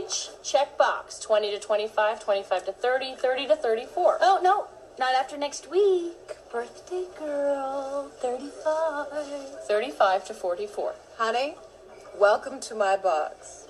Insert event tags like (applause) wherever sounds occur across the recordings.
age, check box. 20 to 25, 25 to 30, 30 to 34. Oh, no, not after next week. Birthday girl, 35. 35 to 44. Honey, welcome to my box.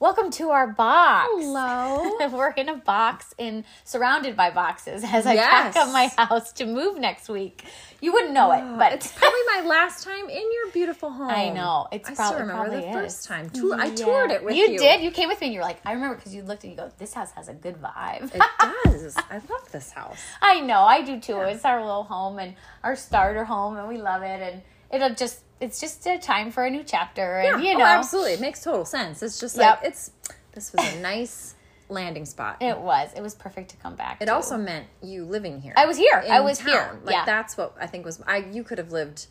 Welcome to our box. Hello. (laughs) We're in a box in surrounded by boxes as I Yes. pack up my house to move next week. You wouldn't know it, but oh, it's probably my last time in your beautiful (laughs) home. I know. It's I probably- still remember the probably first is. time. Tour- I toured it with you you. did. You came with me and you were like, I remember because you looked and you go, this house has a good vibe. It does. I (laughs) love this house. I know, I do too. It's our little home and our starter home, and we love it. And it'll just, it's just a time for a new chapter. And you oh, know, absolutely. It makes total sense. It's just Yep. like it's. This was a nice landing spot. it was, it was perfect to come back. It to. also meant you living here. I was here. I was town. here. Like Yeah. that's what I think was. I you could have lived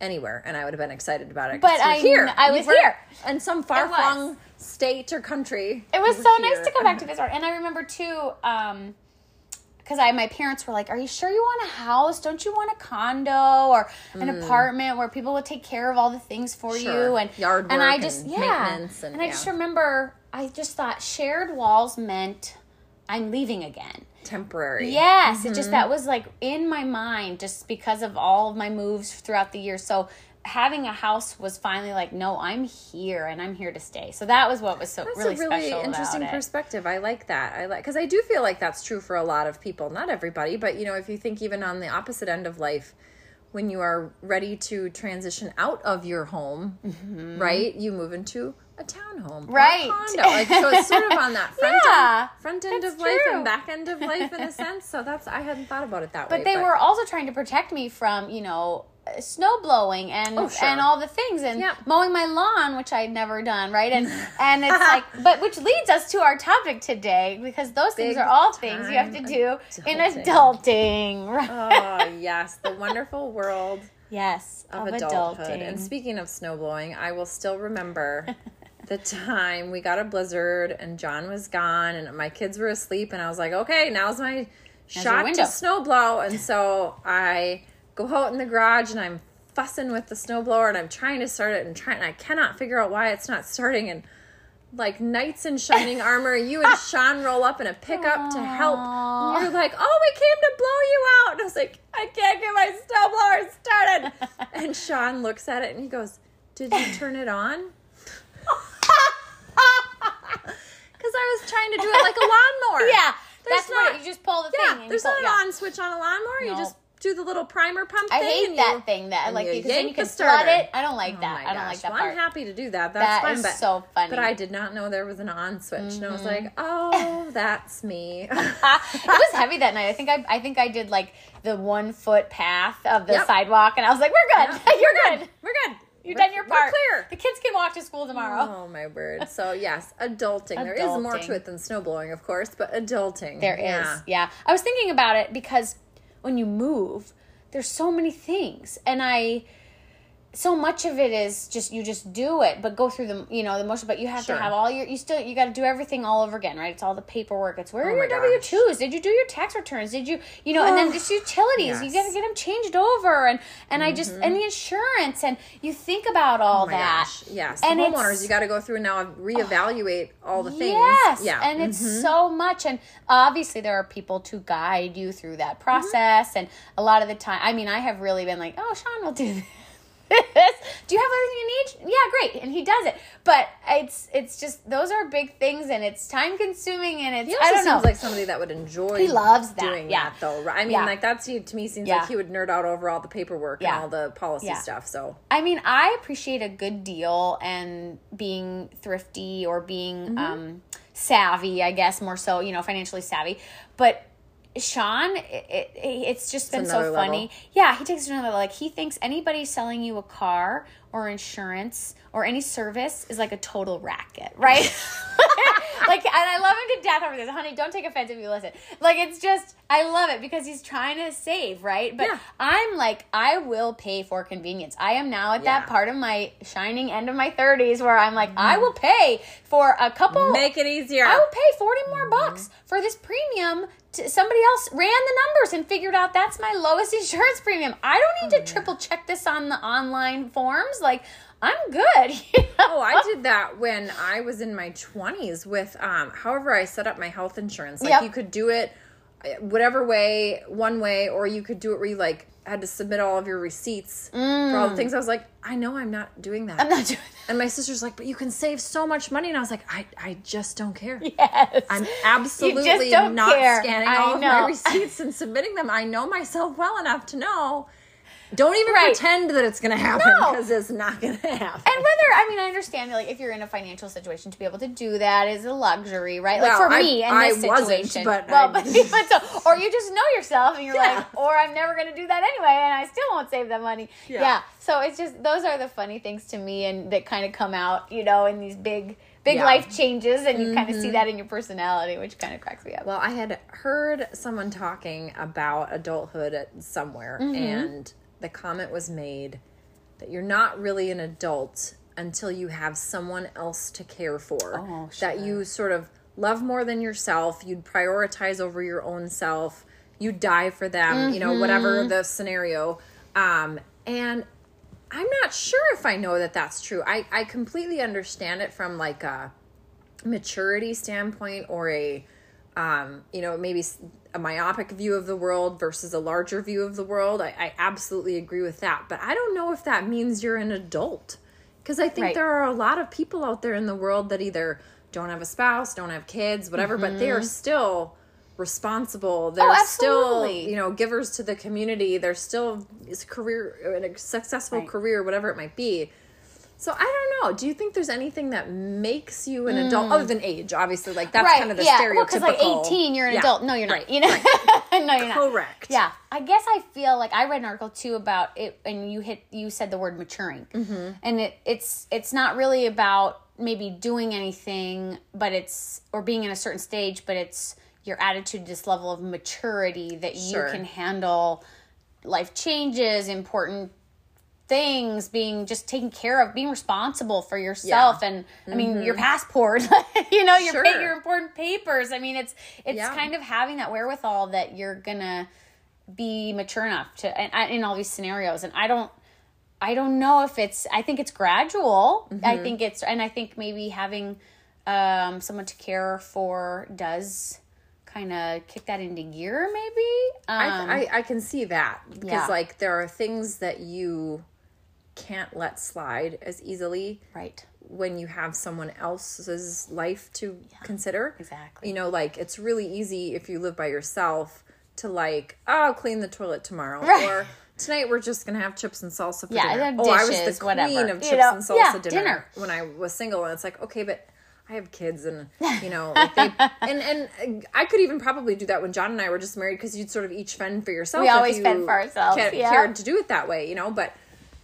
anywhere, and I would have been excited about it But I- here. I was here. in some far flung state or country. It was so were nice to come back to visit. And I remember too, um, because I my parents were like, "Are you sure you want a house? Don't you want a condo or an apartment where people would take care of all the things for Mm. Sure. you?" And Yard and I just and yeah, maintenance and- I just remember I just thought shared walls meant I'm leaving again. temporary. Yes, it Mm-hmm. just that was like in my mind just because of all of my moves throughout the year. So having a house was finally like, no, I'm here and I'm here to stay. So that was what was so That's really, a really interesting perspective. I like that. I like because I do feel like that's true for a lot of people. Not everybody, but you know, if you think even on the opposite end of life, when you are ready to transition out of your home, right? You move into a townhome, a Mm-hmm. Right. condo. Like so, it's sort of on that (laughs) front Yeah, end, front end of life true. and back end of life in a (laughs) sense. So that's I hadn't thought about it that way. but they were also trying to protect me from you know snow blowing and Oh, sure. and all the things and Yeah. mowing my lawn which i'd never done right and (laughs) and it's (laughs) like but which leads us to our topic today because those things are all things you have to do in adulting. adulting (laughs) right Oh yes, the wonderful world yes of, of, adulthood. adulting And speaking of snow blowing, I will still remember the time we got a blizzard and John was gone and my kids were asleep and I was like, okay, now's my shot to snow blow. And so I go out in the garage and I'm fussing with the snow blower and I'm trying to start it and trying and I cannot figure out why it's not starting and like knights in shining (laughs) armor, you and Sean roll up in a pickup to help. And you're like, oh, we came to blow you out. And I was like, I can't get my snowblower started. (laughs) and Sean looks at it and he goes, Did you turn it on? (laughs) Because I was trying to do it like a lawnmower. yeah There's that's what not- you just pull the Yeah, thing there's pull, not an yeah. on switch on a lawnmower. You just do the little primer pump thing. I thing. hate that you- thing that like you because then you can the flood it. I don't like Oh that. I don't like that well, part. I'm happy to do that. That's That fine. is but, so funny. But I did not know there was an on switch, and I was Mm-hmm. like, "Oh, (laughs) that's me." (laughs) it was heavy that night. I think I I think I did like the one foot path of the Yep. sidewalk, and I was like, "We're good. (laughs) You're we're good. We're good. You've We're- done your we're part. clear. The kids can walk to school tomorrow." Oh my word! So yes, adulting. There is more to it than snowblowing, of course, but adulting. There is, yeah. yeah. I was thinking about it because when you move, there's so many things, and I. So much of it is just you just do it, but go through the you know the motion. But you have Sure. to have all your you still you got to do everything all over again, right? It's all the paperwork. It's where Oh are your my W gosh. twos? Did you do your tax returns? Did you you know? And then just utilities. You Yes. Mm-hmm. got to get them changed over, and and I just and the insurance, and you think about all Oh that. gosh. Yes. And the homeowners, you got to go through and now reevaluate all the things. Yes, Yeah. Mm-hmm. and it's so much, and obviously there are people to guide you through that process, Mm-hmm. and a lot of the time, I mean, I have really been like, "Oh, Sean will do this. Do you have everything you need? Yeah, great," and he does it. But it's it's just those are big things, and it's time consuming, and it's He I don't know. seems like somebody that would enjoy. He loves that, doing yeah. that, though. right? I mean, Yeah. like that's to me seems Yeah. like he would nerd out over all the paperwork and all the policy stuff. So I mean, I appreciate a good deal and being thrifty or being Mm-hmm. um, savvy, I guess, more so, you know, financially savvy. But Sean, it, it, it's just been so funny. level. Yeah, he takes it another level. Like, he thinks anybody selling you a car or insurance or any service is like a total racket, right? (laughs) like, and I love him to death over this. Honey, don't take offense if you listen. Like, it's just, I love it because he's trying to save, right? But Yeah. I'm like, I will pay for convenience. I am now at Yeah. that part of my shining end of my 30s where I'm like, I mm-hmm. will pay for a couple. make it easier. I will pay 40 more bucks mm-hmm. for this premium. Somebody else ran the numbers and figured out that's my lowest (laughs) insurance premium. I don't need to triple check this on the online forms. Like, I'm good. (laughs) you know? Oh, I did that when I was in my 20s with um however I set up my health insurance. Like Yep. you could do it uh, whatever way, one way or you could do it where you like had to submit all of your receipts for all the things. I was like, I know I'm not doing that. Mm. I'm not doing and my sister's like, "But you can save so much money." And I was like, "I I just don't care." Yes. I'm absolutely don't care. scanning I all of my (laughs) receipts and submitting them. I know myself well enough to know. Don't even Right. pretend that it's going to happen No. because it's not going (laughs) to happen. And whether I mean I understand that like if you're in a financial situation to be able to do that is a luxury, right? Like Well, for I- me in I this wasn't, situation. but well, I- (laughs) but, but so or you just know yourself and you're Yeah. like, or I'm never gonna do that anyway and I still won't save that money. Yeah. Yeah. So it's just those are the funny things to me and that kind of come out, you know, in these big big Yeah. life changes and you kind of see that in your personality, which kind of cracks me up. Well, I had heard someone talking about adulthood at somewhere, Mm-hmm. and the comment was made that you're not really an adult until you have someone else to care for. Oh, That you sort of love more than yourself. You'd prioritize over your own self. You die for them. You know, whatever Mm-hmm. the scenario. Um, and I'm not sure if I know that that's true. I I completely understand it from like a maturity standpoint or a um, you know maybe a myopic view of the world versus a larger view of the world I, I absolutely agree with that but i don't know if that means you're an adult because i think Right. there are a lot of people out there in the world that either don't have a spouse don't have kids whatever but they are still responsible they're still Mm-hmm. Oh, absolutely. you know givers to the community they're still is career a successful Right. career whatever it might be so I don't know. Do you think there's anything that makes you an adult other than age? Obviously, like that's kind of the yeah. stereotypical. Well, because like 18, you're an Yeah. adult. No, you're not. Right, You know, right. (laughs) no, you're not. Correct. Yeah, I guess I feel like I read an article too about it, and you hit you said the word maturing, mm-hmm. and it it's it's not really about maybe doing anything, but it's or being in a certain stage, but it's your attitude, this level of maturity that Sure. you can handle life changes, important things being just taken care of being responsible for yourself and i mean your passport (laughs) you know your pa- Mm-hmm. Your important papers i mean it's it's Yeah. kind of having that wherewithal that you're gonna be mature enough to and, in all these scenarios and i don't i don't know if it's i think it's gradual Mm-hmm. i think it's and i think maybe having um someone to care for does kind of kick that into gear maybe um, I, I I can see that because Yeah. like there are things that you can't let slide as easily right when you have someone else's life to consider. exactly. You know, like it's really easy if you live by yourself to like, oh, I'll clean the toilet tomorrow Right. or tonight we're just gonna have chips and salsa for Yeah, dinner. and oh, I was the queen whatever. of You chips know, and salsa yeah, dinner, dinner. when I was single, and it's like, okay, but I have kids and (laughs) you know, like they, and and I could even probably do that when John and I were just married because you'd sort of each fend for yourself. We always you fend for ourselves, ca- yeah. Cared to do it that way, you know, but.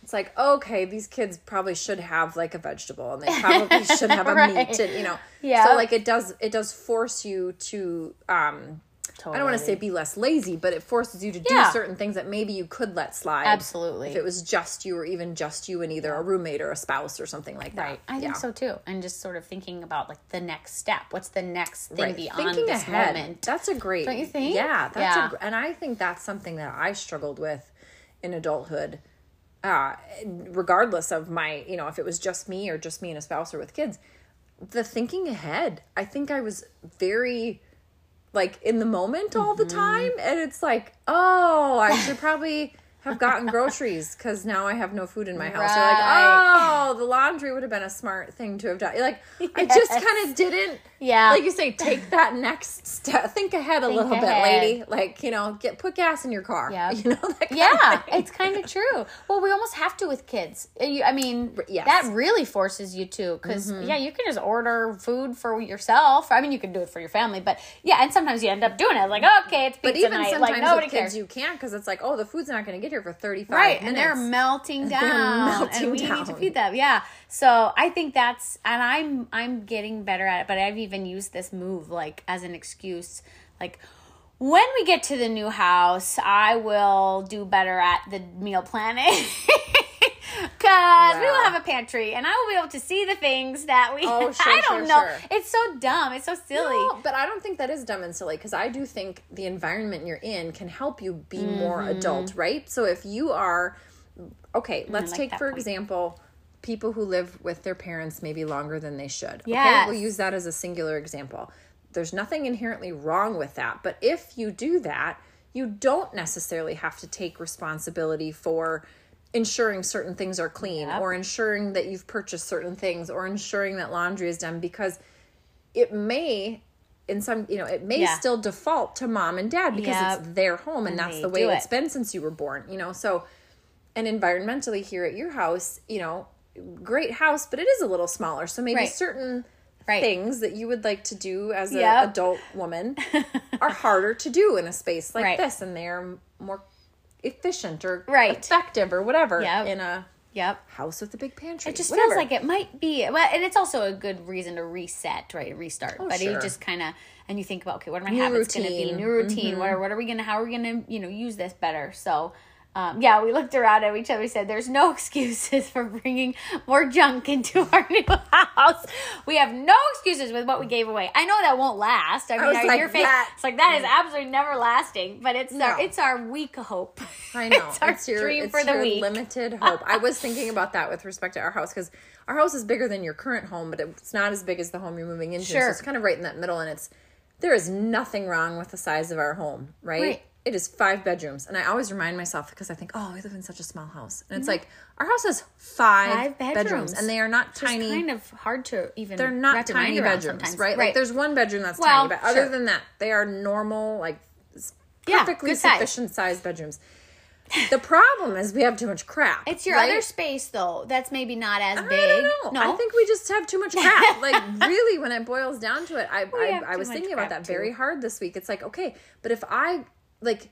It's like okay, these kids probably should have like a vegetable, and they probably (laughs) should have a Right. meat, and you know, Yeah. So like it does, it does force you to um, I don't want to say be less lazy, but it forces you to do certain things that maybe you could let slide. Absolutely. If it was just you or even just you and either a roommate or a spouse or something like that. Right. I think so too. And just sort of thinking about like the next step. What's the next thing Right. beyond Thinking this ahead. moment? That's a great. Don't you think? Yeah. That's Yeah. A, and I think that's something that I struggled with in adulthood. Uh, regardless of my, you know, if it was just me or just me and a spouse or with kids, the thinking ahead. I think I was very like in the moment all Mm-hmm. the time and it's like oh i should probably have gotten groceries because now i have no food in my house You're like oh the laundry would have been a smart thing to have done like i just kind of didn't Yeah. like you say take that next step think ahead a Think little ahead. bit lady like you know get put gas in your car Yeah. (laughs) you know yeah, it's kind of (laughs) true. Well, we almost have to with kids. Uh, you- I mean, yes. that really forces you to because yeah, you can just order food for yourself. I mean, you can do it for your family, but yeah, and sometimes you end up doing it like okay, it's pizza but even night. sometimes Like nobody with kids cares. you can't because it's like oh the food's not going to get here for 35 right minutes and they're melting (laughs) down melting and we need to feed them yeah so i think that's and i'm i'm getting better at it but i've even used this move like as an excuse like when we get to the new house i will do better at the meal planning (laughs) Cause we will have a pantry, and I will be able to see the things that we. Oh, (laughs) sure, I don't sure, know. sure. It's so dumb. It's so silly. No, but I don't think that is dumb and silly because I do think the environment you're in can help you be more mm-hmm. adult, right? So if you are okay, mm, let's like take for point. example people who live with their parents maybe longer than they should. Yeah. Okay, we'll use that as a singular example. There's nothing inherently wrong with that, but if you do that, you don't necessarily have to take responsibility for ensuring certain things are clean Yep. or ensuring that you've purchased certain things or ensuring that laundry is done because it may in some you know it may Yeah. still default to mom and dad because Yep. it's their home and, And that's the way do it's it. been since you were born you know so and environmentally here at your house you know great house but it is a little smaller so maybe Right. certain Right. things that you would like to do as an Yep. adult woman (laughs) are harder to do in a space like Right. this and they're more efficient or Right. effective or whatever Yep. in a Yep. house with a big pantry It just whatever. feels like it might be well, and it's also a good reason to reset, right? Restart. Oh, but sure. you just kind of and you think about okay, what are my New habits going to be? New routine. Mm-hmm. What are what are we gonna? How are we gonna you know use this better? So. Um, yeah, we looked around at each other. We said, "There's no (laughs) excuses for bringing more junk into (laughs) our new house. We have no excuses with what we gave away. I know that won't last. I mean, our- like, your face, it's like that is absolutely never lasting. But it's our No. it's our week hope. I (laughs) know. it's our it's your, dream it's for the your week. limited hope. I was thinking about that with respect to our house because our house is bigger than your current home, but it's not as big as the home you're moving into. Sure. So it's kind of right in that middle, and it's there is nothing wrong with the size of our home, right? Right. It is five bedrooms, and I always remind myself because I think, oh, we live in such a small house, and it's Mm-hmm. like our house has five, Five bedrooms. bedrooms. and they are not It's tiny. kind of hard to even. they're not wrap your mind tiny bedrooms, sometimes. right? Like there's one bedroom that's Well, tiny, but other sure. than that, they are normal, like s- Yeah, perfectly good size. sufficient sized bedrooms. The problem is we have too much crap. It's your right? other space though. That's maybe not as I big. No, I think we just have too much (laughs) crap. like really, when it boils down to it, I I, I was thinking about that very hard this week. It's like okay, but if I like.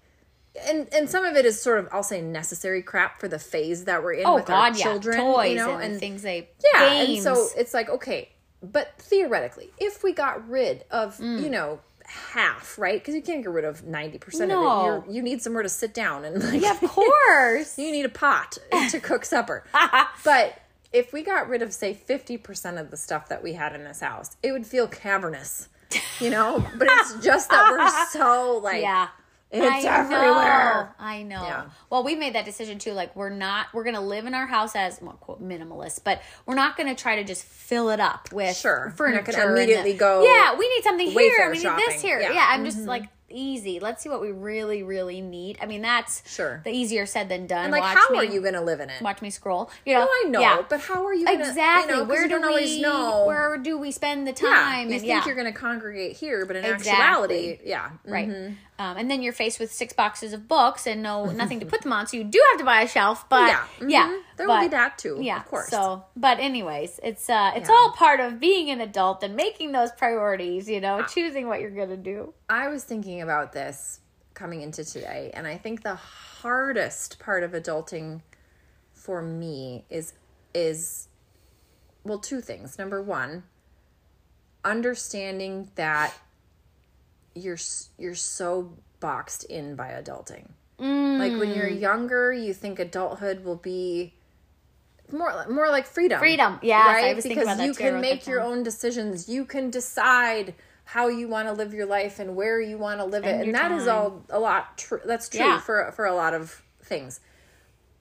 And and some of it is sort of I'll say necessary crap for the phase that we're in oh with god, our yeah, children, toys you know, and, things they yeah, games. and so it's like okay, but theoretically, if we got rid of Mm. you know half, right? Because you can't get rid of ninety percent No. of it. You're, you need somewhere to sit down and like yeah, of (laughs) course. you need a pot to (laughs) cook supper. (laughs) but if we got rid of say 50% of the stuff that we had in this house, it would feel cavernous. You know, but it's just that we're so like yeah. It's I everywhere. Know, I know. Yeah. Well, we made that decision too. Like, we're not, we're going to live in our house as, well, quote, minimalist, but we're not going to try to just fill it up with Sure. We're not furniture. gonna the- immediately go Yeah, we need something here. We need shopping. this here. Yeah. Yeah, I'm just mm-hmm. like, easy. Let's see what we really, really need. I mean, that's Sure. the easier said than done. And like Watch how me, are you going to live in it? Watch me scroll. You know, No, I know, Yeah. but how are you gonna, exactly. You know, where you do don't always we know. Where do we spend the yeah, time? you and think yeah. you're going to congregate here, but in Exactly. actuality, yeah, Right. Mm-hmm. Um, and then you're faced with six boxes of books and no (laughs) nothing to put them on, so you do have to buy a shelf. But Yeah. yeah, Mhm. There will be that too, Yeah, of course. So, but anyways, it's uh, it's Yeah. all part of being an adult and making those priorities. You know, choosing what you're gonna do. I was thinking about this coming into today, and I think the hardest part of adulting for me is is well, two things. Number one, understanding that you're you're so boxed in by adulting. Mm. Like when you're younger, you think adulthood will be more more like freedom. Freedom, yes, I right? because you can make your own decisions. You can decide how you want to live your life and where you want to live Spend it, and that is time. all a lot. True. That's true Yeah. for for a lot of things.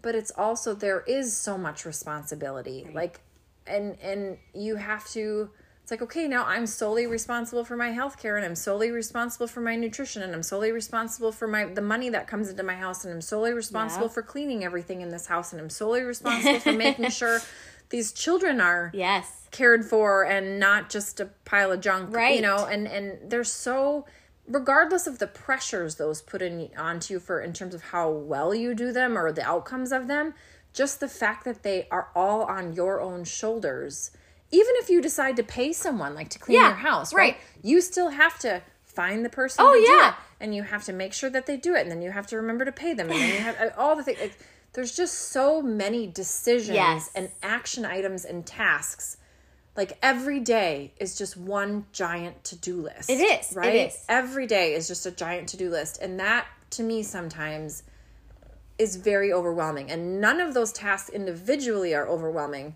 But it's also there is so much responsibility, like, and and you have to. It's like okay, now I'm solely responsible for my health care, and I'm solely responsible for my nutrition, and I'm solely responsible for my the money that comes into my house, and I'm solely responsible Yeah. for cleaning everything in this house, and I'm solely responsible for making (laughs) sure these children are Yes. cared for and not just a pile of junk Right. you know and and they're so regardless of the pressures those put in onto you for in terms of how well you do them or the outcomes of them just the fact that they are all on your own shoulders even if you decide to pay someone like to clean Yeah, your house right, right. you still have to find the person Oh, to do yeah. it and you have to make sure that they do it and then you have to remember to pay them and then you have uh, all the things like, there's just so many decisions Yes. and action items and tasks like every day is just one giant to-do list It is, right is. every day is just a giant to-do list and that to me sometimes is very overwhelming and none of those tasks individually are overwhelming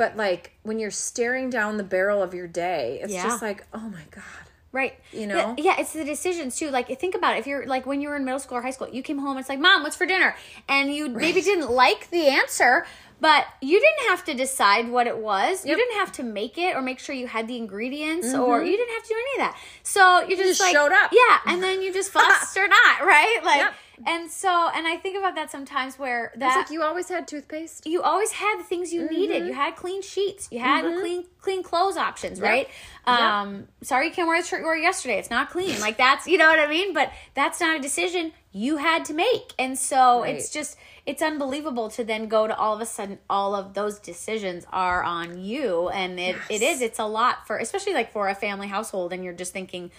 but like when you're staring down the barrel of your day it's Yeah. just like oh my god Right. You know? Yeah, it's the decisions too. Like think about it. If you're like when you were in middle school or high school, you came home, it's like, Mom, what's for dinner? And you maybe didn't like the answer, but you didn't have to decide what it was. You didn't have to make it or make sure you had the ingredients mm-hmm. or you didn't have to do any of that. So you just, just like showed up. Yeah, and then you just (laughs) fussed or not, right? Like Yep. And so and I think about that sometimes where that It's like you always had toothpaste. you always had the things you needed. You had clean sheets. You had clean clean clothes options, right? Um, sorry you can't wear the shirt you wore yesterday. It's not clean. Like that's you know what I mean. But that's not a decision you had to make, and so Right. it's just it's unbelievable to then go to all of a sudden all of those decisions are on you, and it, it is it's a lot for especially like for a family household, and you're just thinking.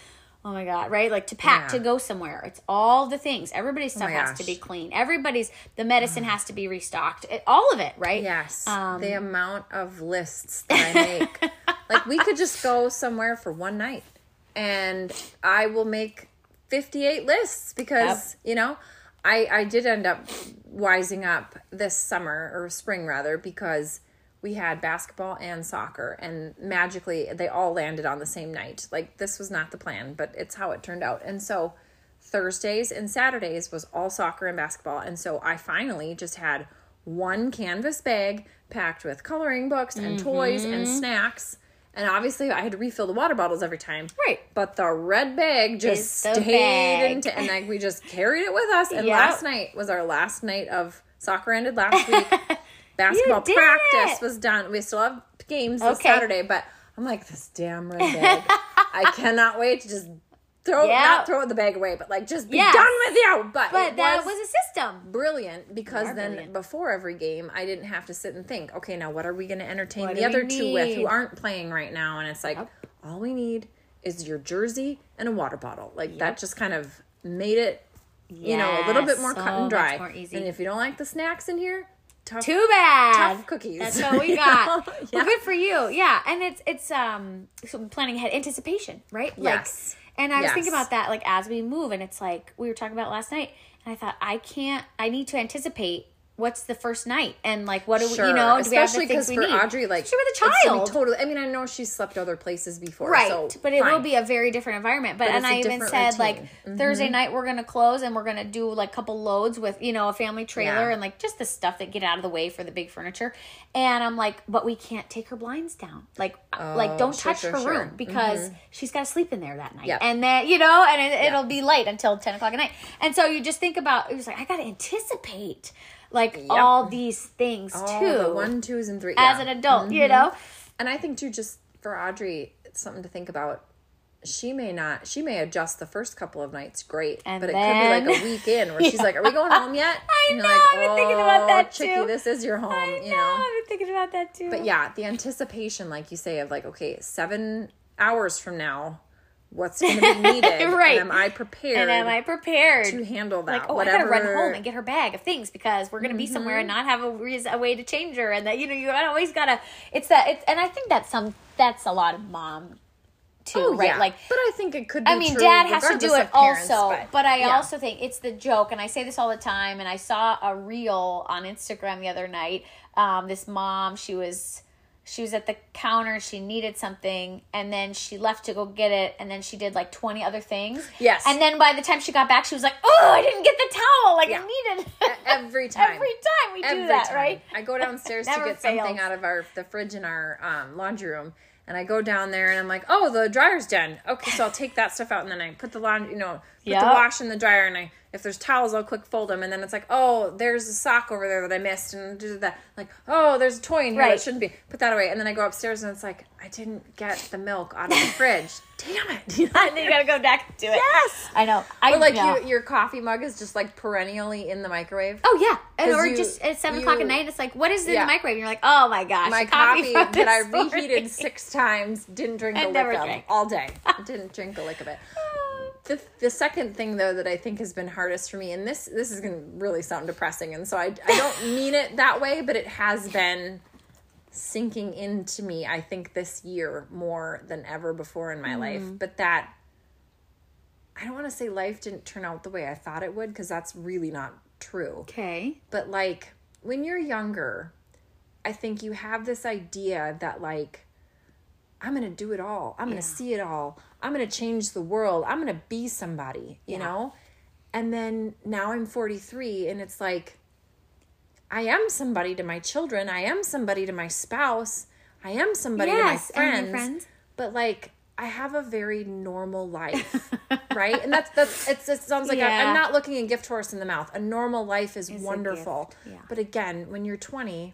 Oh my god, right? Like to pack to go somewhere. It's all the things. Everybody's stuff my has to be clean. Everybody's the medicine has to be restocked. It, all of it, right? Yes. Um, the amount of lists that I make. (laughs) like we could just go somewhere for one night and I will make 58 lists because, you know, I I did end up wising up this summer or spring rather because we had basketball and soccer and magically they all landed on the same night. Like this was not the plan, but it's how it turned out. And so Thursdays and Saturdays was all soccer and basketball. And so I finally just had one canvas bag packed with coloring books and mm-hmm. toys and snacks. And obviously, I had to refill the water bottles every time. Right. But the red bag just stayed bag. into, and like we just carried it with us. And (laughs) Yep. last night was our last night of soccer ended last week. (laughs) Basketball practice it. was done. We still have games this Saturday, but I'm like this damn red bag. I (laughs) cannot wait to just throw Yep. not throw the bag away, but like just be Yes. done with you. But, But that was, was a system. brilliant because then brilliant. before every game, I didn't have to sit and think, okay, now what are we going to entertain What the other two with who aren't playing right now? And it's like, Yep. all we need is your jersey and a water bottle. Like that just kind of made it, you know, a little bit more cut so and oh, dry. And if you don't like the snacks in here, tough. Too bad. Tough cookies. That's what we got. (laughs) know? Well, good for you. Yeah, and it's it's um so planning ahead, anticipation, right? Yes. Like, and I was thinking about that like as we move, and it's like we were talking about last night, and I thought I can't. I need to anticipate what's the first night and like what do we, Sure. you know? We have the Especially because for need? Audrey, like Especially with a child. totally. I mean, I know she's slept other places before, Right, So but it will be a very different environment. But, But and i even said routine. Mm-hmm. like Thursday night we're gonna close and we're gonna do like a couple loads with you know a family trailer Yeah. and like just the stuff that get out of the way for the big furniture. And I'm like, but we can't take her blinds down. Like like don't Oh, sure, touch sure, her room because she's got to sleep in there that night. Yep. And then you know, and it, it'll be late until ten o'clock at night. And so you just think about it was like I gotta anticipate like all these things All too the one, twos, and three as yeah. an adult. You mm-hmm. know. And I think too, just for Audrey, it's something to think about. She may not. She may adjust the first couple of nights, great, And but it then- could be like a week in where (laughs) she's like, "Are we going home yet?" (laughs) I know, I've been thinking about oh, that "Oh, Chicky, too." this is your home. I you know, know. I've been thinking about that too. But yeah, the anticipation, like you say, of like, okay, seven hours from now, what's going to be (laughs) needed? Right. And am I prepared? And am I prepared to handle that? Like, oh, Whatever. I gotta run home and get her bag of things because we're gonna be somewhere Mm-hmm. and not have a, a way to change her, and that you know you always gotta. It's that. It's and I think that's some. That's a lot of mom, too, Oh, right? yeah. Like but I think it could. Be I mean, dad has to do it parents, also, but, I yeah. also think it's the joke, and I say this all the time. And I saw a reel on Instagram the other night. Um, this mom, she was she was at the counter, she needed something, and then she left to go get it, and then she did like twenty other things. Yes. and then by the time she got back, she was like, "Oh, I didn't get the towel. Like Yeah. I needed every (laughs) time. every time we do that, time. right? I go downstairs to get something out of our the fridge in our um, laundry room, and I go down there and I'm like, "Oh, the dryer's done. Okay, so I'll take that stuff out and then I put the laundry, you know, put the wash in the dryer, and I if there's towels, I'll quick fold them, and then it's like, oh, there's a sock over there that I missed, and do that. Like, oh, there's a toy in here Right. that shouldn't be. Put that away, and then I go upstairs and it's like, I didn't get the milk out of the (laughs) fridge. Damn it. (laughs) and then you gotta go back to it. Yes. I know. I Or like know. you, your coffee mug is just like perennially in the microwave. Oh yeah, and or you- just at seven o'clock at night, it's like, what is in Yeah. the microwave? And you're like, oh my gosh, my the coffee, that I this morning. reheated six times didn't drink (laughs) a lick of all day. didn't drink a lick of it. The, the second thing though that I think has been hardest for me, and this this is gonna really sound depressing, and so I I don't (laughs) mean it that way, but it has been sinking into me. I think this year more than ever before in my life, mm-hmm. but that. I don't want to say life didn't turn out the way I thought it would because that's really not true Okay. but like when you're younger i think you have this idea that like I'm going to do it all. I'm going to see it all. I'm going to change the world. I'm going to be somebody, you know? And then now I'm 43 and it's like I am somebody to my children. I am somebody to my spouse. I am somebody Yes, to my and friends. your friends. But like I have a very normal life, right? And that's that's it's, it sounds like I, Yeah. I'm not looking a gift horse in the mouth. A normal life is a wonderful. yeah. But again, when you're 20,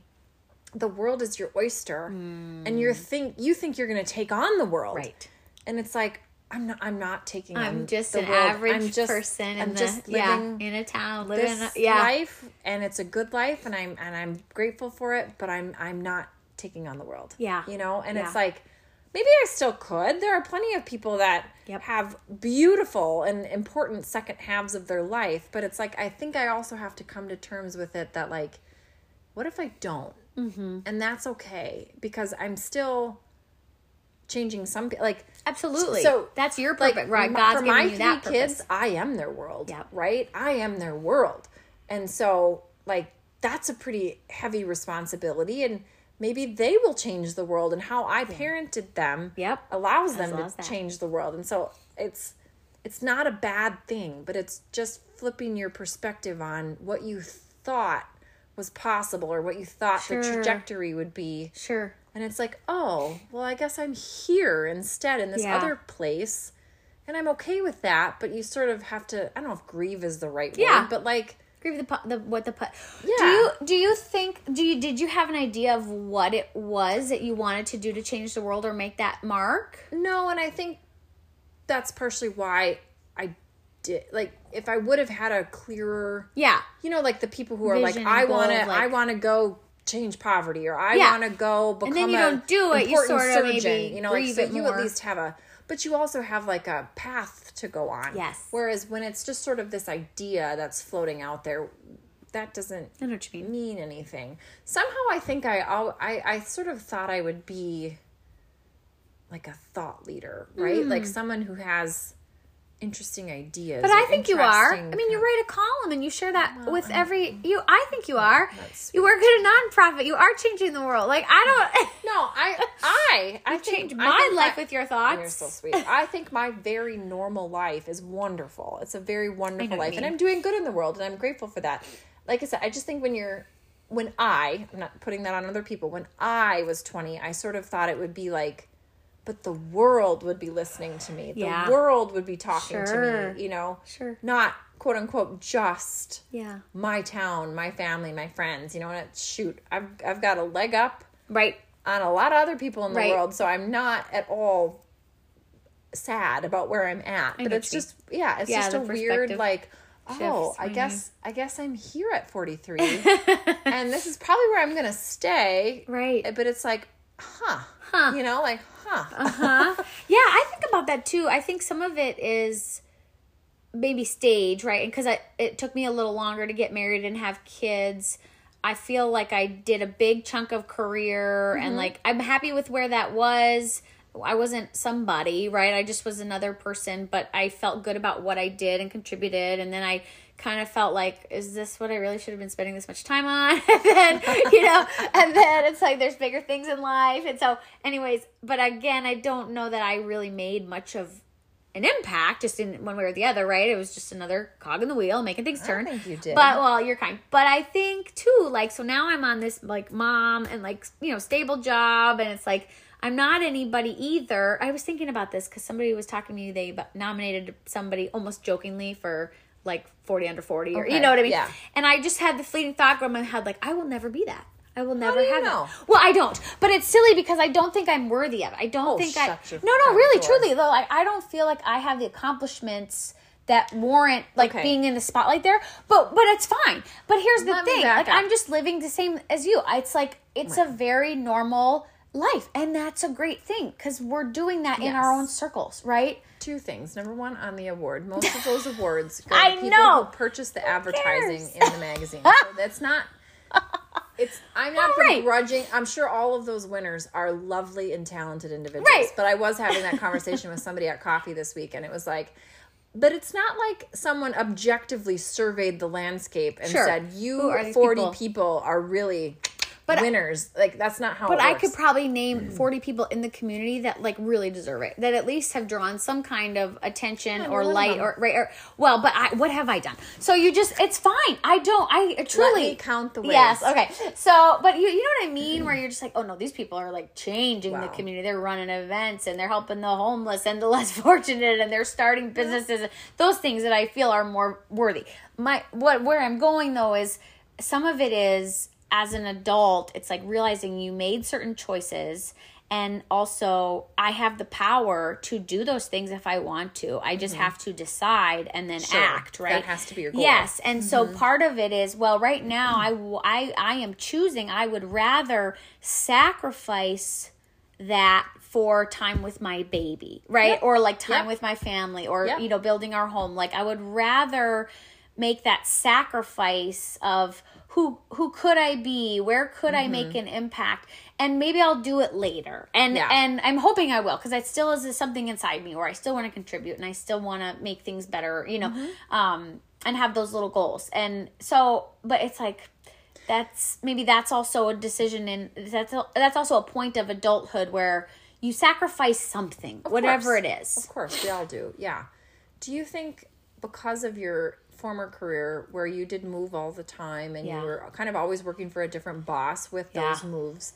the world is your oyster, and Hmm. you're think you think you're going to take on the world, Right. And it's like I'm not. I'm not taking. on I'm just the an world. average I'm just, person I'm in just the yeah living in a town living in a, yeah life and it's a good life and I'm and I'm grateful for it, but I'm I'm not taking on the world. Yeah. You know, and it's like maybe I still could. There are plenty of people that Yep. have beautiful and important second halves of their life, but it's like I think I also have to come to terms with it that like what if I don't? Mm-hmm. And that's okay because I'm still changing some like absolutely So, that's your like right God's for giving my you three that kids purpose. i am their world Yep. right i am their world and so like that's a pretty heavy responsibility and maybe they will change the world and how i parented them Yep. allows them to that. change the world and so it's it's not a bad thing but it's just flipping your perspective on what you thought was possible or what you thought the trajectory would be sure and it's like, oh, well, I guess I'm here instead in this Yeah. other place. And I'm okay with that. But you sort of have to, I don't know if grieve is the right Yeah. word, but like, with the the what the put. Do you do you think do you did you have an idea of what it was that you wanted to do to change the world or make that mark? no. And I think that's partially why I did, like, if I would have had a clearer, Yeah. you know, like the people who are like, I want to, like- I want to go change poverty or I Yeah. want to go become then you a don't do it, you sort of surgeon. maybe you know, like, so you more. at least have a, but you also have like a path to go on. Yes. Whereas when it's just sort of this idea that's floating out there, that doesn't I know what you mean. mean anything. Somehow I think I, I, I sort of thought I would be like a thought leader, right? Like mm. someone who has interesting ideas. But I think you are. I mean, you write a column and you share that with every you. I think you are. You work at a nonprofit. You are changing the world. Like I don't. (laughs) No, I, I, I changed my life with your thoughts. You're so sweet. I think my very normal life is wonderful. It's a very wonderful life, and. I'm doing good in the world, and I'm grateful for that. Like I said, I just think when you're, when I, I'm not putting that on other people. When I was 20, I sort of thought it would be like, but the world would be listening to me. The Yeah. world would be talking Sure. to me. You know, Sure. not quote unquote just Yeah. my town, my family, my friends. You know, and it's, shoot, I've I've got a leg up Right. on a lot of other people in the Right. world, so I'm not at all sad about where I'm at. But get it's you. just yeah, it's Yeah, just a weird like oh, I guess I guess I'm here at 43 (laughs) and this is probably where I'm going to stay. Right. But it's like huh. Huh. You know, like huh. huh? (laughs) Yeah, I think about that too. I think some of it is maybe stage, right? And because it took me a little longer to get married and have kids, I feel like I did a big chunk of career and mm-hmm. like I'm happy with where that was. I wasn't somebody, right? I just was another person, but I felt good about what I did and contributed. And then I kind of felt like, is this what I really should have been spending this much time on? (laughs) and then, you know, and then it's like there's bigger things in life. And so, anyways, but again, I don't know that I really made much of an impact just in one way or the other, right? It was just another cog in the wheel making things turn. think you did. But well, you're kind. But I think too, like, so now I'm on this like mom and like you know stable job, and it's like I'm not anybody either. I was thinking about this because somebody was talking to me. They nominated somebody almost jokingly for like 40 under 40 or you know what I mean. yeah. And I just had the fleeting thought in my head like I will never be that. I will never have know? that. Well, I don't. But it's silly because I don't think I'm worthy of it. I don't Oh, think I. No, no, really, door. truly though. Like I don't feel like I have the accomplishments that warrant like Okay. being in the spotlight there. But but it's fine. But here's the Let thing. Like up. I'm just living the same as you. It's like it's a very normal life and that's a great thing cuz we're doing that in our own circles, right? Two things. Number one, on the award, most of those (laughs) awards go I to people know. who purchase the advertising cares? in the magazine. (laughs) So that's not. It's. I'm not Right. begrudging. I'm sure all of those winners are lovely and talented individuals. Right. But I was having that conversation with somebody at coffee this week, and it was like. But it's not like someone objectively surveyed the landscape and Sure. said, "You Who are 40 people?" people? are really But I- winners. like that's not how. But it I could probably name mm. 40 people in the community that like really deserve it. That at least have drawn some kind of attention or light or right or well, but I what have I done? So you just it's fine. I don't I truly me count the winners. Yes, okay. So, but you you know what I mean where you're just like, "Oh no, these people are like changing the community. They're running events and they're helping the homeless and the (laughs) less fortunate and they're starting businesses. Those things that I feel are more worthy. My what where I'm going though is some of it is as an adult, it's like realizing you made certain choices and also I have the power to do those things if I want to. I just mm-hmm. have to decide and then act, right? That has to be your goal. Yes, and so mm-hmm. part of it is well, right now I I I am choosing. I would rather sacrifice that for time with my baby, right? Or like time Yep. with my family, or Yep. you know, building our home. Like I would rather make that sacrifice of who who could I be? Where could I make an impact? And maybe I'll do it later. And Yeah. and I'm hoping I will because it still is something inside me where I still want to contribute and I still want to make things better, you know, um, and have those little goals. And so, but it's like that's maybe that's also a decision and that's a, that's also a point of adulthood where you sacrifice something, whatever course. it is. Of course, we all do. Yeah. Do you think because of your former career where you did move all the time and Yeah. you were kind of always working for a different boss with Yeah. those moves,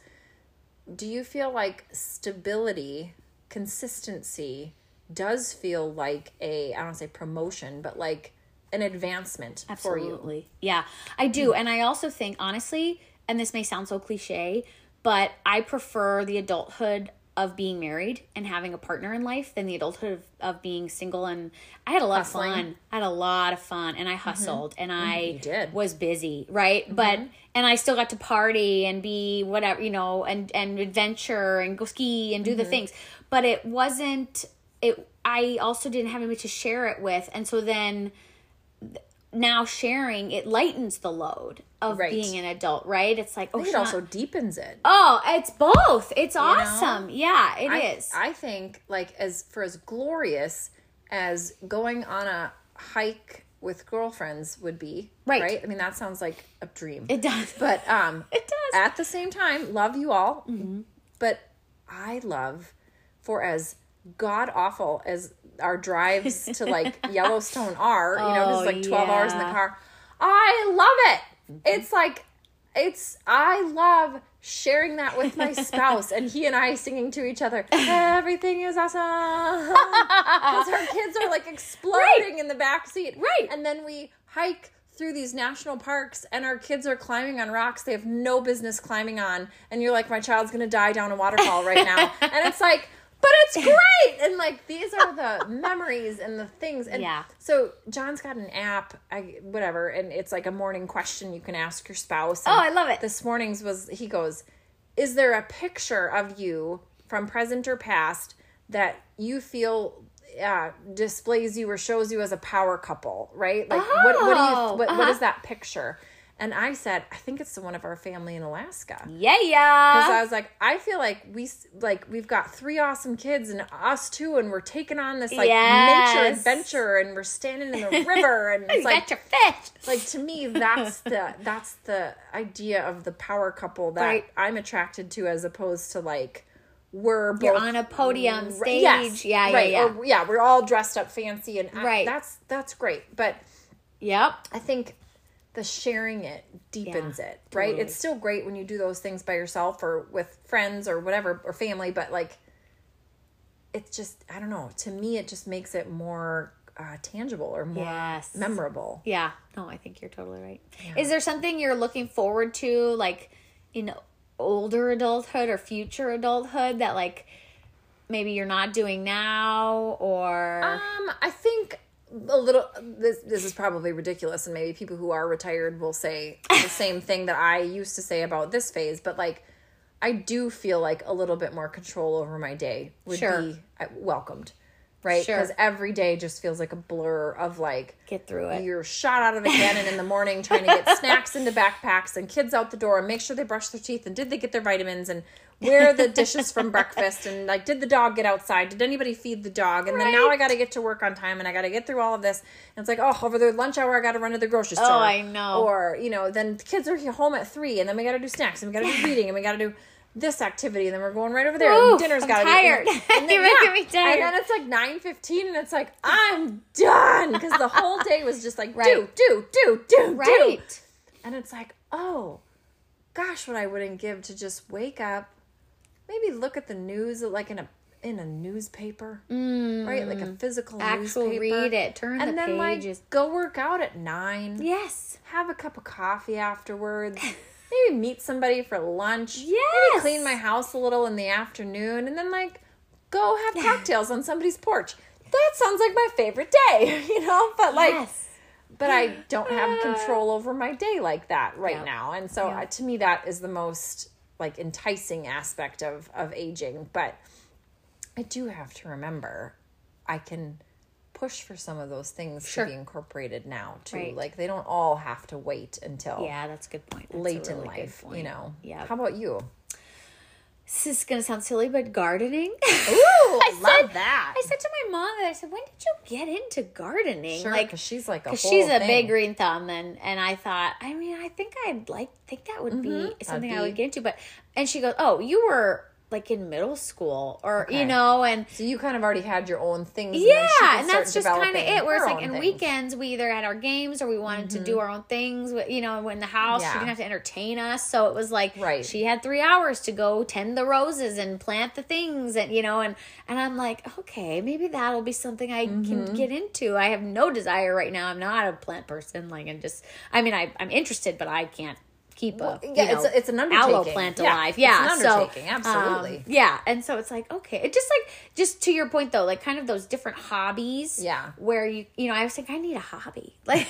do you feel like stability, consistency does feel like a I don't wanna say promotion, but like an advancement for you? Absolutely. Yeah, I do. Mm. And I also think, honestly, and this may sound so cliche, but I prefer the adulthood of being married and having a partner in life than the adulthood of, of being single. And I had a lot Hustling. of fun. I had a lot of fun and I mm-hmm. hustled and mm-hmm. I did. was busy, right? Mm-hmm. But, and I still got to party and be whatever, you know, and, and adventure and go ski and do the things. But it wasn't, it, I also didn't have anybody to share it with. And so then, now sharing it lightens the load of Right. being an adult, right? It's like, oh, it also deepens it. oh, it's both. It's awesome. Yeah, it I, is. I think like as for as glorious as going on a hike with girlfriends would be. Right. Right. I mean that sounds like a dream. it does. but um (laughs) It does. Mm-hmm. at the same time, love you all. But I love for as god awful as our drives to like (laughs) Yellowstone are, you know, just like 12 hours in the car. I love it. It's like it's I love sharing that with my spouse and he and I singing to each other, everything is awesome. (laughs) Because our kids are like exploding in the back seat. Right. And then we hike through these national parks and our kids are climbing on rocks they have no business climbing on. And you're like, my child's gonna die down a waterfall right now. (laughs) and it's like, but it's (laughs) great. And like these are the memories and the things. And Yeah. so John's got an app, I whatever, and it's like a morning question you can ask your spouse. Oh, I love it. This morning's was he goes, Is there a picture of you from present or past that you feel uh, displays you or shows you as a power couple, right? Like what what do Oh, you what, uh-huh. what is that picture? And I said, I think it's the one of our family in Alaska. yeah, yeah. Because. I was like, I feel like we like we've got three awesome kids and us too, and we're taking on this like nature adventure, and we're standing in the river, (laughs) and it's like Got your fish. like to me that's (laughs) the that's the idea of the power couple that Right. I'm attracted to, as opposed to like we're You're both on a podium stage. yes, yeah, yeah, right, yeah. Or, yeah, we're all dressed up fancy, and I- Right. that's that's great, but yep. I think the sharing it deepens Yeah, it, right? totally. It's still great when you do those things by yourself or with friends or whatever or family, but like it's just I don't know. To me, it just makes it more uh, tangible or more Yes. memorable. Yeah. No, I think you're totally right. Is there something you're looking forward to, like in older adulthood or future adulthood, that like maybe you're not doing now, or Um, I think a little. This this is probably ridiculous, and maybe people who are retired will say the (laughs) same thing that I used to say about this phase. But like, I do feel like a little bit more control over my day would Sure. be uh, welcomed, right? Sure. Because every day just feels like a blur of like get through it? you're shot out of the cannon in the morning trying to get (laughs) snacks into backpacks and kids out the door and make sure they brush their teeth and did they get their vitamins and where are the dishes from breakfast? And like did the dog get outside? Did anybody feed the dog? And then now i got to get to work on time and i got to get through all of this. And it's like oh over the lunch hour i got to run to the grocery oh, store. Oh, I know. or you know then the kids are home at three and then we got to do snacks and we got to do reading and we got to do this activity and then we're going right over there Oof, and dinner's I'm got to tired. be and You're making me tired. and then it's like 9.15 and it's like i'm done! Because the whole day was just like Right. do do do do do. Right. and it's like, oh, gosh, what I wouldn't give to just wake up, maybe look at the news like in a in a newspaper, right? Like a physical Mm. Actual newspaper. read it, turn and the then pages. like go work out at nine. Yes. Have a cup of coffee afterwards. (laughs) maybe meet somebody for lunch. Maybe Yes. clean my house a little in the afternoon, and then like go have cocktails on somebody's porch. That sounds like my favorite day, (laughs) you know. But like yes. but I don't have (sighs) control over my day like that right now. And so Yeah. uh, to me that is the most like enticing aspect of of aging, but I do have to remember I can push for some of those things Sure. to be incorporated now too. Right. Like they don't all have to wait until Yeah, that's a good point. That's late really in life, you know. Yeah. How about you? This is gonna sound silly, but gardening. Ooh, (laughs) I said- that. I said to my mom that I said, "When did you get into gardening?" Sure, like, because she's like a she's a big green thumb, and and I thought, I mean, I think I'd like think that would be mm-hmm. something I would get into. But and she goes, "Oh, you were like in middle school, or you know," and So you kind of already had your own things. yeah, she could and that's just kind of it. Where it's like in things. weekends we either had our games or we wanted to do our own things. You know, in the house she Yeah. didn't have to entertain us, so it was like Right. she had three hours to go tend the roses and plant the things, and you know, and and I'm like, okay, maybe that'll be something I Mm-hmm. can get into. I have no desire right now. I'm not a plant person. Like, i'm just, I mean, I I'm interested, but I can't keep a yeah, you it's know, a- it's an aloe plant Yeah, alive. it's Yeah, an so, undertaking, absolutely. um, yeah, and so it's like okay, it just like just to your point though, like kind of those different hobbies. Yeah. where you you know I was like I need a hobby. (laughs) Like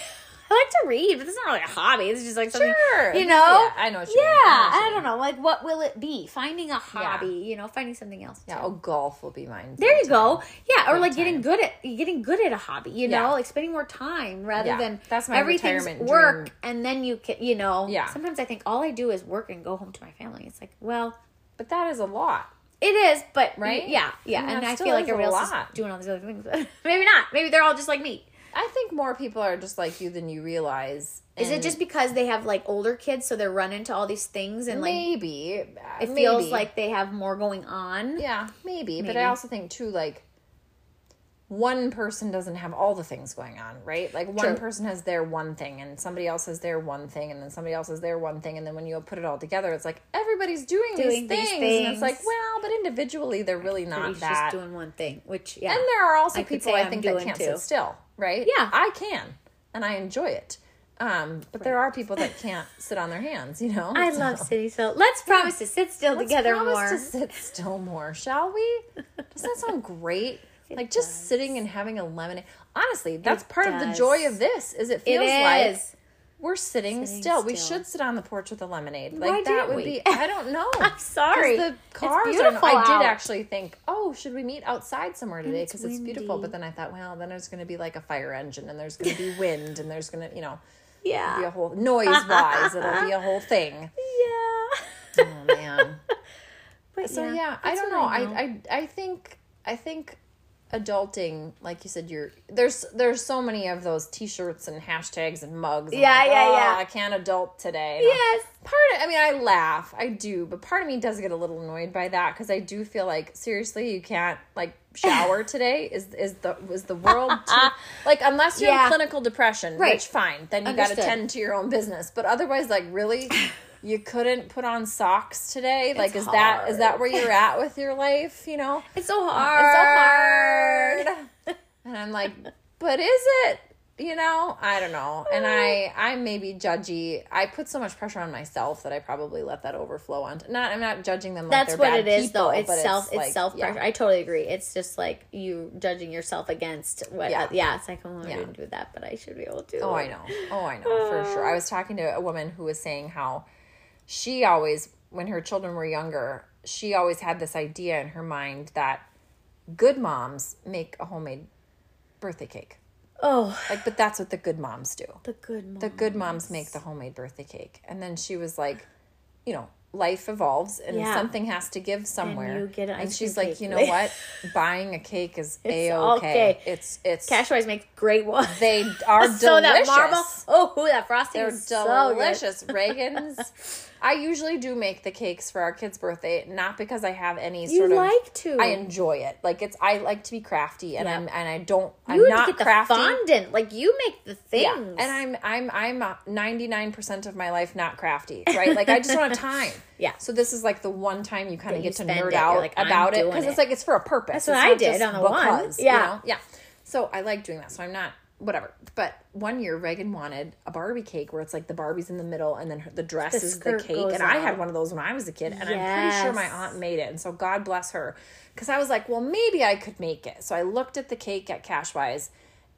I like to read, but it's not really a hobby. It's just like something Sure. you know. Yeah, I know yeah. I know I don't know. Like what will it be? Finding a hobby. You know, finding something else. Yeah, oh, golf will be mine. There you go. Yeah, or like getting good at getting good at a hobby. You know, Yeah. like spending more time rather Yeah, than that's my everything's retirement work dream. and then you can you know. Yeah. Sometimes I think all I do is work and go home to my family. It's like well. But that is a lot. It is, but Right? Yeah, yeah, And and, I feel like is a everybody else lot. is doing all these other things. (laughs) Maybe not. Maybe they're all just like me. I think more people are just like you than you realize. Is it just because they have like older kids, so they're running to all these things, and like maybe it maybe. feels like they have more going on? yeah, maybe. But I also think too like one person doesn't have all the things going on, right? Like one True. person has their one thing and somebody else has their one thing and then somebody else has their one thing and then when you put it all together it's like everybody's doing, Doing these, these things. and it's like, well, but individually they're really not that. just doing one thing, which yeah, And there are also I people I think that can't too. sit still, right? Yeah. I can, and I enjoy it. Um, but there are people that can't (laughs) sit on their hands, you know. I So love sitting still. Let's promise to sit still let's together promise more. to sit still more, shall we? Doesn't that sound (laughs) great? Like just does. sitting and having a lemonade. Honestly, that's It part of the joy of this. Is it It feels like is. we're sitting, Sitting still. We should sit on the porch with a lemonade. Like Why that would we? be. (laughs) I don't know. I'm sorry. It's The cars are. beautiful I did actually think, oh, should we meet outside somewhere today because it's, beautiful? But then I thought, well, then there's going to be like a fire engine, and there's going to be (laughs) wind, and there's going to, you know, yeah, be a whole noise wise. it'll be a whole (laughs) thing. yeah. Oh man. But So yeah, I don't what know. I, I I think I think adulting, like you said, you're there's there's so many of those T-shirts and hashtags and mugs. and Yeah, like, yeah, "Oh, yeah. I can't adult today. And I'm- Yes. Part of I mean, I laugh, I do, but part of me does get a little annoyed by that because I do feel like seriously, you can't like shower (laughs) today. Is is the is the world (laughs) too, like unless you're Yeah. in clinical depression, Right. which fine, then you got to tend to your own business. But otherwise, like really. (laughs) You couldn't put on socks today. Like, is that is that where you're at with your life? You know, (laughs) It's so hard. it's so hard. and I'm like, but is it? You know, I don't know. And I, I may be judgy. I put so much pressure on myself that I probably let that overflow on. Not, I'm not judging them. Like That's they're what bad it is, though. It's self. It's, like, self pressure. yeah. I totally agree. It's just like you judging yourself against what. Yeah. Yeah, yeah it's like oh, I Yeah. didn't do that, but I should be able to. Oh, I know. Oh, I know for sure. I was talking to a woman who was saying how she always, when her children were younger, she always had this idea in her mind that good moms make a homemade birthday cake. Oh, Like, but that's what the good moms do. the good mom. the good moms make the homemade birthday cake. And then she was like, you know, life evolves and Yeah. something has to give somewhere. you get an and she's like, you know what? (laughs) Buying a cake is a okay. It's it's Cash Wise makes great ones. they (laughs) are delicious. so that marble. Oh, that frosting They're is so delicious. Reagan's. (laughs) I usually do make the cakes for our kid's birthday, not because I have any You sort of. like to. I enjoy it. Like it's. I like to be crafty, and Yeah. I'm and I don't. I'm not to get the crafty. fondant. Like you make the things. Yeah, and I'm I'm I'm ninety nine percent of my life not crafty, right? Like I just don't have (laughs) time. Yeah. So this is like the one time you kind of get to nerd it. Out like, about it because it. it's like it's for a purpose. That's what I did on the one. because, you Yeah. know? Yeah. So I like doing that. So I'm not whatever. But one year Reagan wanted a Barbie cake where it's like the Barbie's in the middle and then her, the dress The is the cake. And I had one of those when I was a kid, and I'm pretty sure my aunt made it. And so God bless her, because I was like, well, maybe I could make it. So I looked at the cake at Cashwise,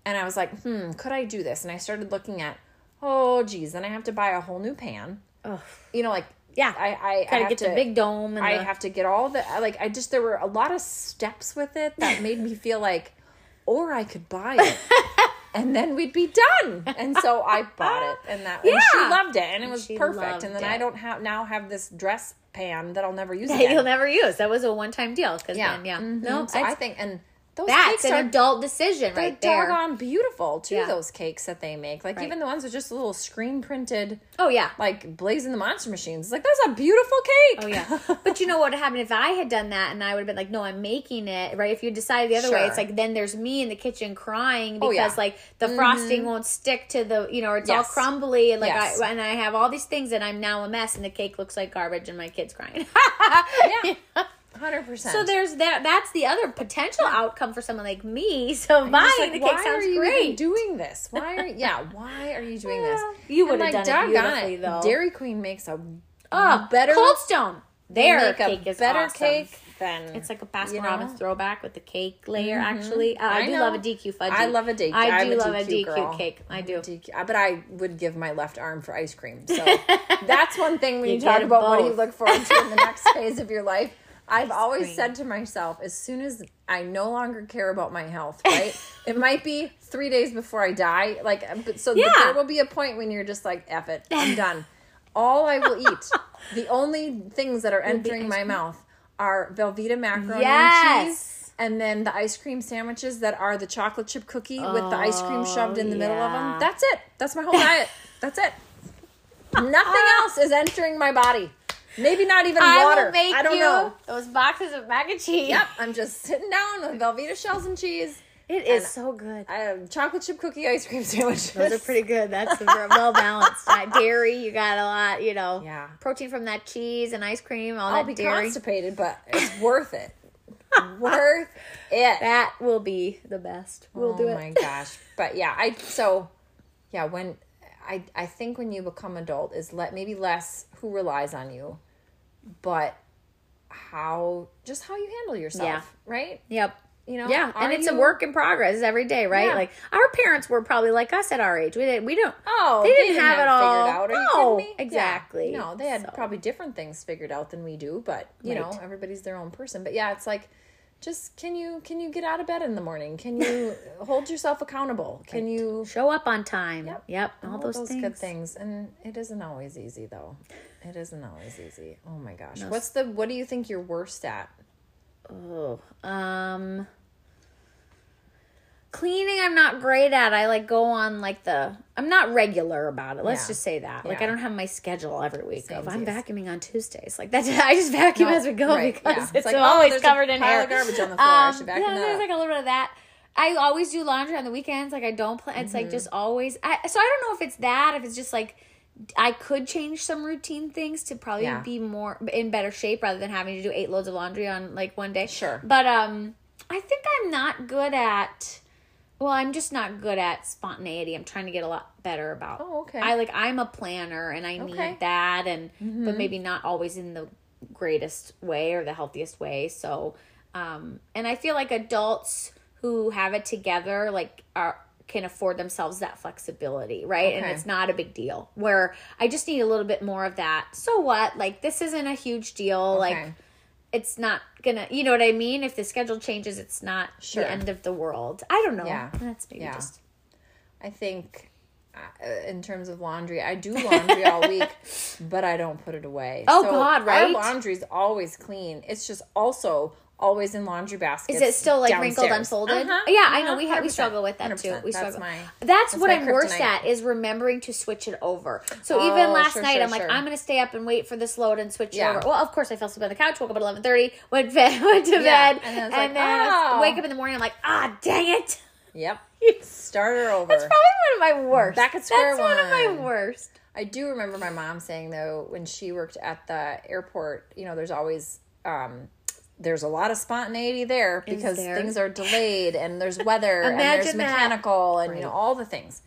and I was like, hmm, could I do this? And I started looking at, oh, geez, then I have to buy a whole new pan. You know, like Yeah. I I, I get to, the big dome and I the- have to get all the like. I just there were a lot of steps with it that made me feel like, or I could buy it. (laughs) And then we'd be done, and so I bought it, and that and she loved it, and it was She perfect. And then it. I don't have now have this dress pan that I'll never use (laughs) that again. you'll never use. That was a one time deal. Because yeah, then, yeah. Mhm. No, so I think and those that's cakes an are adult decision they're right there. doggone beautiful too. Yeah. Those cakes that they make, like Right. even the ones with just a little screen printed, Oh yeah. like Blaze and the Monster Machines. Like that's a beautiful cake. Oh yeah, (laughs) but you know what would happen if I had done that and I would have been like, "No, I'm making it." Right? If you decided the other way, it's like then there's me in the kitchen crying Oh, because yeah. like the mm-hmm. frosting won't stick to the, you know, it's all crumbly and like Yes. I and I have all these things and I'm now a mess and the cake looks like garbage and my kid's crying. (laughs) yeah, hundred percent. So there's that. That's the other potential outcome for someone like me. (laughs) So You're buying like, the why are you great. even doing this? (laughs) Why are yeah? Why are you doing this? You would have done it beautifully, though. Dairy Queen makes a oh, better Cold Stone. they Their make cake a is better awesome. cake than It's like a Baskin you know? Robbins throwback with the cake layer. Actually, uh, I, I do love a DQ fudgy. I love a DQ. I do a love a DQ DQ girl. cake. I do. DQ, but I would give my left arm for ice cream. So (laughs) that's one thing when you, You talk about what do you look forward to in the next phase of your life. I've always said to myself, as soon as I no longer care about my health, (laughs) right? it might be three days before I die. Like, uh, but so but Yeah. there will be a point when you're just like, F it, I'm (laughs) done. All I will eat, the only things that are entering my mouth are Velveeta macaroni and cheese and then the ice cream sandwiches that are the chocolate chip cookie with the ice cream shoved in the middle of them. That's it. That's my whole diet. That's it. (laughs) Nothing else is entering my body. Maybe not even I water. will make I don't you know. those boxes of mac and cheese. Yep, I'm just sitting down with Velveeta shells and cheese. It is And so good. I have chocolate chip cookie ice cream (laughs) sandwiches. Those are pretty good. That's well balanced. Dairy, you got a lot. You know, Yeah. protein from that cheese and ice cream. All I'll that be dairy. constipated, but it's (laughs) worth it. worth it. That will be the best. We'll oh do it. Oh my gosh. But yeah, I so yeah, when I I think when you become adult is let maybe less who relies on you, but how just how you handle yourself, Yeah. right? Yep. You know, Yeah, and it's a work in progress every day, right? Yeah. Like our parents were probably like us at our age. We didn't. We don't. Oh, they didn't, have, it all. figured out. Are no, me? Yeah. exactly. No, they had So, probably different things figured out than we do, but you know, everybody's their own person. But yeah, it's like just can you can you get out of bed in the morning? Can you (laughs) hold yourself accountable? Can you show up on time. Yep. Yep. All, all those, those things. good things and it isn't always easy though it isn't always easy oh my gosh what's the what do you think you're worst at Oh, um, cleaning. I'm not great at. I like go on like the. I'm not regular about it. Let's Yeah. just say that. Like I don't have my schedule every week of I'm vacuuming on Tuesdays. Like that. (laughs) I just vacuum No, as we go right, because yeah. it's, It's like, oh, always a covered in pile hair. of garbage on the floor. I should vacuum yeah, there's up. like a little bit of that. I always do laundry on the weekends. Like I don't plan. It's Mm-hmm. like just always. I, so I don't know if it's that. If it's just like I could change some routine things to probably Yeah. be more in better shape rather than having to do eight loads of laundry on like one day. Sure. But um, I think I'm not good at. Well, I'm just not good at spontaneity. I'm trying to get a lot better about. Oh, okay. I like I'm a planner and I Okay. Mm-hmm. need that and but maybe not always in the greatest way or the healthiest way. So um and I feel like adults who have it together like are can afford themselves that flexibility, right? And it's not a big deal. Where I just need a little bit more of that. So what? Like this isn't a huge deal. Like Okay. It's not gonna you know what I mean? If the schedule changes, it's not Sure. the end of the world. I don't know. Yeah. That's maybe Yeah. just i think uh, in terms of laundry. I do laundry all (laughs) week, but I don't put it away. Oh, God, right? Our laundry's always clean. It's just also always in laundry baskets. Is it still like wrinkled, downstairs. unfolded? Uh-huh, Yeah, I know. uh-huh, We have we 100%, struggle with that too. 100%. We That's struggle. my- that's, that's what I'm worst at is remembering to switch it over. So even Oh, last sure, night, sure, I'm like, sure. I'm gonna stay up and wait for this load and switch Yeah. it over. Well, of course, I fell asleep on the couch. Woke up at 11:30. Went bed, (laughs) went to Yeah, bed, and then and like, then I oh. wake up in the morning. I'm like, ah, dang it. (laughs) Yep. Start her over. That's probably one of my worst. Back at square That's one of my worst. I do remember my mom saying though when she worked at the airport, you know, there's always um there's a lot of spontaneity there because there? things are delayed and there's weather and there's that. mechanical and you know all the things.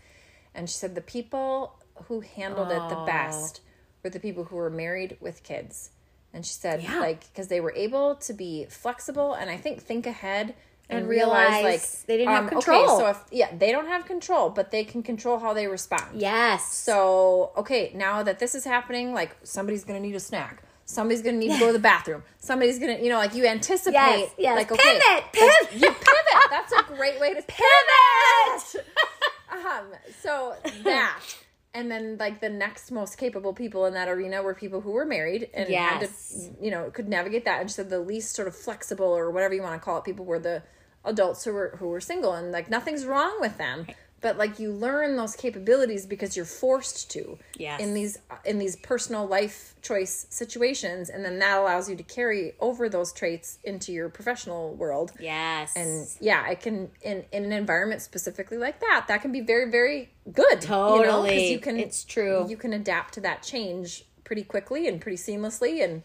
And she said the people who handled it the best were the people who were married with kids. And she said Yeah. like because they were able to be flexible and I think think ahead and, And realize, realize like they didn't have um, control. Okay, so if yeah, they don't have control, but they can control how they respond. Yes. So, okay, now that this is happening, like somebody's gonna need a snack. Somebody's gonna need to go to the (laughs) bathroom. Somebody's gonna, you know, like you anticipate. Yes, yes. Like, okay, Pivot, pivot. You pivot. That's a great way to pivot. (laughs) um. So that, and then like the next most capable people in that arena were people who were married and had to, you know, could navigate that. And so the least sort of flexible or whatever you want to call it, people were the adults who were who were single, and like nothing's wrong with them. But like you learn those capabilities because you're forced to Yes. in these in these personal life choice situations, and then that allows you to carry over those traits into your professional world. yes. And yeah, it can in in an environment specifically like that, that can be very very good. You know, Totally. you can It's true. You can adapt to that change pretty quickly and pretty seamlessly, and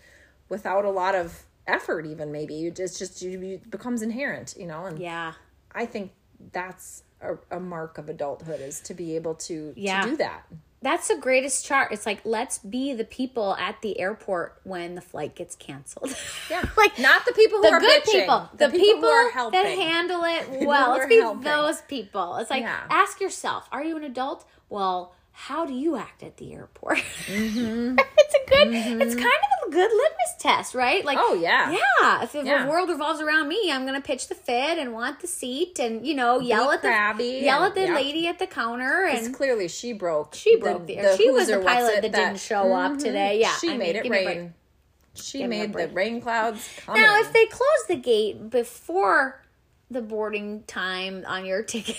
without a lot of effort. Even maybe you just just you, it becomes inherent. You know, and yeah. I think that's a, a mark of adulthood is to be able to Yeah. to do that. That's the greatest chart. It's like let's be the people at the airport when the flight gets canceled. Yeah, (laughs) like not the people who the are good bitching, people, the, people, who are that handle it (laughs) well. Let's be helping. those people. It's like Yeah. ask yourself: Are you an adult? Well, how do you act at the airport? (laughs) it's a good. It's kind of a good litmus test, right? Like, Mm-hmm. Oh, yeah. yeah. If the Yeah. world revolves around me, I'm gonna pitch the fit and want the seat, and you know, yell at the crabby yell at the yep. lady at the counter, and clearly she broke. she broke the, the she was the pilot it, that, didn't show up today. Yeah, she I made mean, it give me a break. rain. She Give made the rain clouds come. Now, if they close the gate before the boarding time on your (laughs) ticket,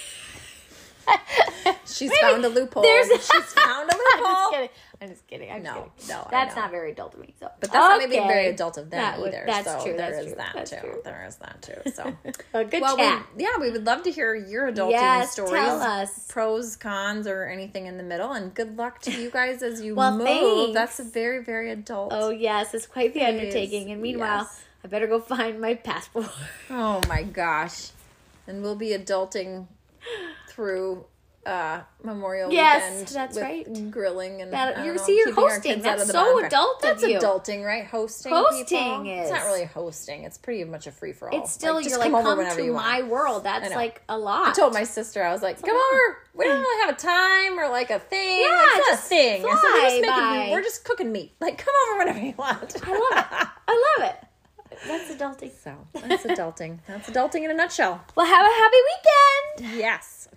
she's found a loophole. there's- she's found a (laughs) I'm just loophole. kidding. I'm just kidding. I'm No, just kidding. no, that's not very adult of me. So, But that's not maybe very adult of them That would- either. that's so true. there That's is true. that That's too. true. There is that too. (laughs) So A good well, chat. we, yeah, we would love to hear your adulting Yes, stories, tell us. pros, cons, or anything in the middle. And good luck to you guys as you Well, move. thanks. That's a very, very adult. oh yes, it's quite the It undertaking. And meanwhile, yes. I better go find my passport. Oh my gosh. And we'll be adulting (laughs) through uh Memorial Yes, Weekend. that's right. Grilling and That- you know, see, you're hosting. That's so bonfire. adult That's you. adulting, right? Hosting. Hosting people. is. It's not really hosting. It's pretty much a free for all. It's still just you're like over come to my world. That's like a lot. I told my sister, I was like, "Come over. We don't really have a time or like a thing. Yeah, like, it's just a thing. I said, we're just making by." meat. We're just cooking meat. Like, come over whenever you want." I love it. I love it. That's (laughs) adulting. So that's adulting. That's adulting in a nutshell. Well, have a happy weekend. Yes.